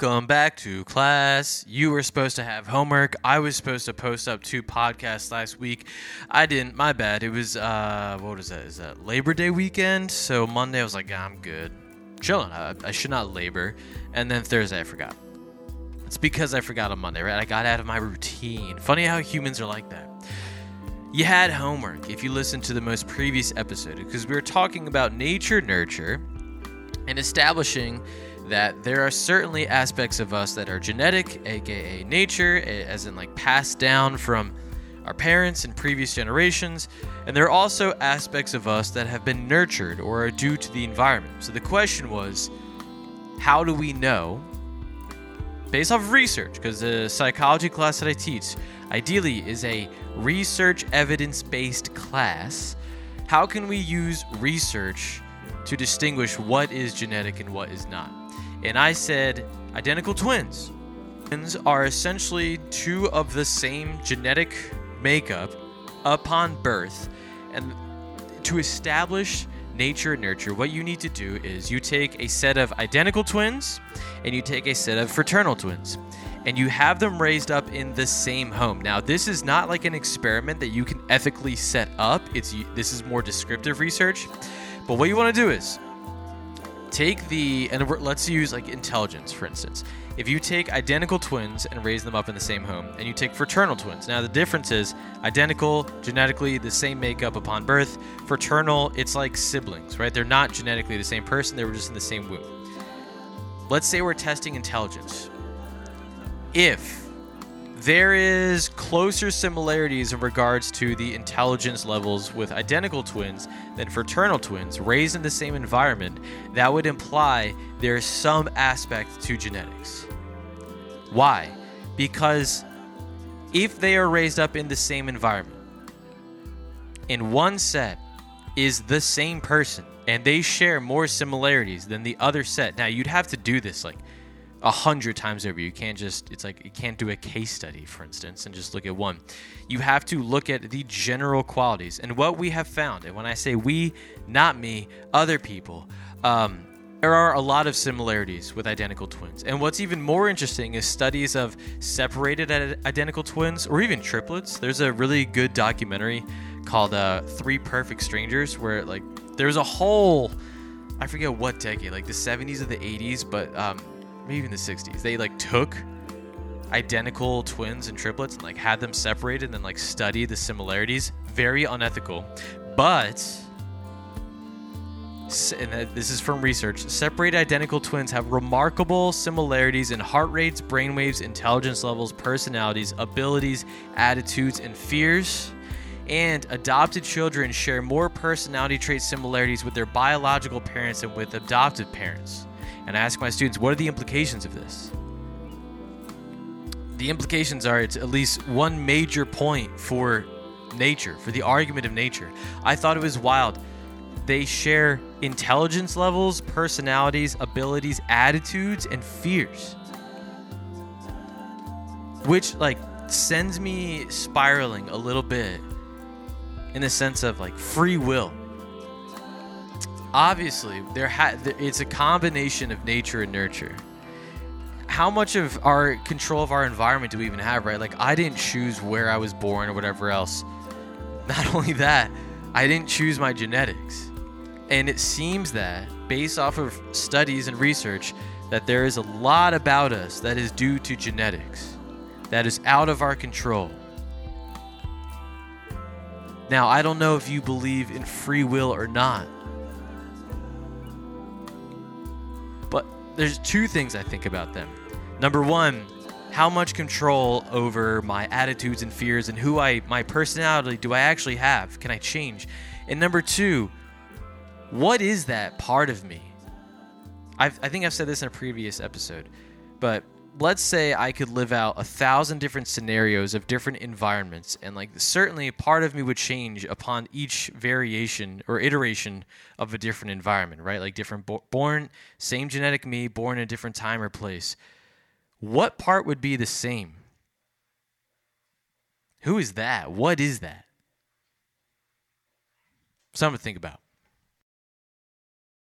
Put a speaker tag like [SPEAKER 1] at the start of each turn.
[SPEAKER 1] Welcome back to class. You were supposed to have homework. I was supposed to post up two podcasts last week. I didn't. My bad. It was uh, what is that? Is that Labor Day weekend? So Monday I was like, I'm good, chilling. I, I should not labor. And then Thursday I forgot. It's because I forgot on Monday, right? I got out of my routine. Funny how humans are like that. You had homework if you listened to the most previous episode because we were talking about nature nurture and establishing that there are certainly aspects of us that are genetic, aka nature, as in like passed down from our parents and previous generations, and there are also aspects of us that have been nurtured or are due to the environment. So the question was, how do we know, based off of research, because the psychology class that I teach ideally is a research evidence based class, how can we use research to distinguish what is genetic and what is not? and I said identical twins. Twins are essentially two of the same genetic makeup upon birth. And to establish nature and nurture, what you need to do is you take a set of identical twins and you take a set of fraternal twins and you have them raised up in the same home. Now, this is not like an experiment that you can ethically set up. It's this is more descriptive research. But what you want to do is take the and let's use like intelligence for instance. If you take identical twins and raise them up in the same home and you take fraternal twins. Now the difference is identical genetically the same makeup upon birth. Fraternal it's like siblings right? They're not genetically the same person they were just in the same womb. Let's say we're testing intelligence. If there is closer similarities in regards to the intelligence levels with identical twins than fraternal twins raised in the same environment. That would imply there's some aspect to genetics. Why? Because if they are raised up in the same environment, in one set is the same person and they share more similarities than the other set. Now, you'd have to do this like a hundred times over. You can't just, it's like, you can't do a case study, for instance, and just look at one. You have to look at the general qualities. And what we have found, and when I say we, not me, other people, um, there are a lot of similarities with identical twins. And what's even more interesting is studies of separated identical twins or even triplets. There's a really good documentary called uh, Three Perfect Strangers where, like, there's a whole, I forget what decade, like the 70s or the 80s, but um, maybe in the 60s. They like took identical twins and triplets and like had them separated and then like study the similarities. Very unethical. But and this is from research, separated identical twins have remarkable similarities in heart rates, brainwaves, intelligence levels, personalities, abilities, attitudes, and fears. And adopted children share more personality trait similarities with their biological parents than with adoptive parents and I ask my students, what are the implications of this? The implications are it's at least one major point for nature, for the argument of nature. I thought it was wild. They share intelligence levels, personalities, abilities, attitudes, and fears. Which, like, sends me spiraling a little bit in the sense of like free will obviously there ha- it's a combination of nature and nurture. How much of our control of our environment do we even have right? Like i didn't choose where i was born or whatever else. Not only that i didn't choose my genetics. And it seems that based off of studies and research that there is a lot about us that is due to genetics that is out of our control. Now i don't know if you believe in free will or not there's two things I think about them. Number one, how much control over my attitudes and fears and who I my personality do I actually have? Can I change? And number two, what is that part of me? I've, I think I've said this in a previous episode, but let's say I could live out a thousand different scenarios of different environments, and like certainly part of me would change upon each variation or iteration of a different environment, right? Like different bo- born, same genetic me, born in a different time or place. What part would be the same? Who is that? What is that? Something to think about.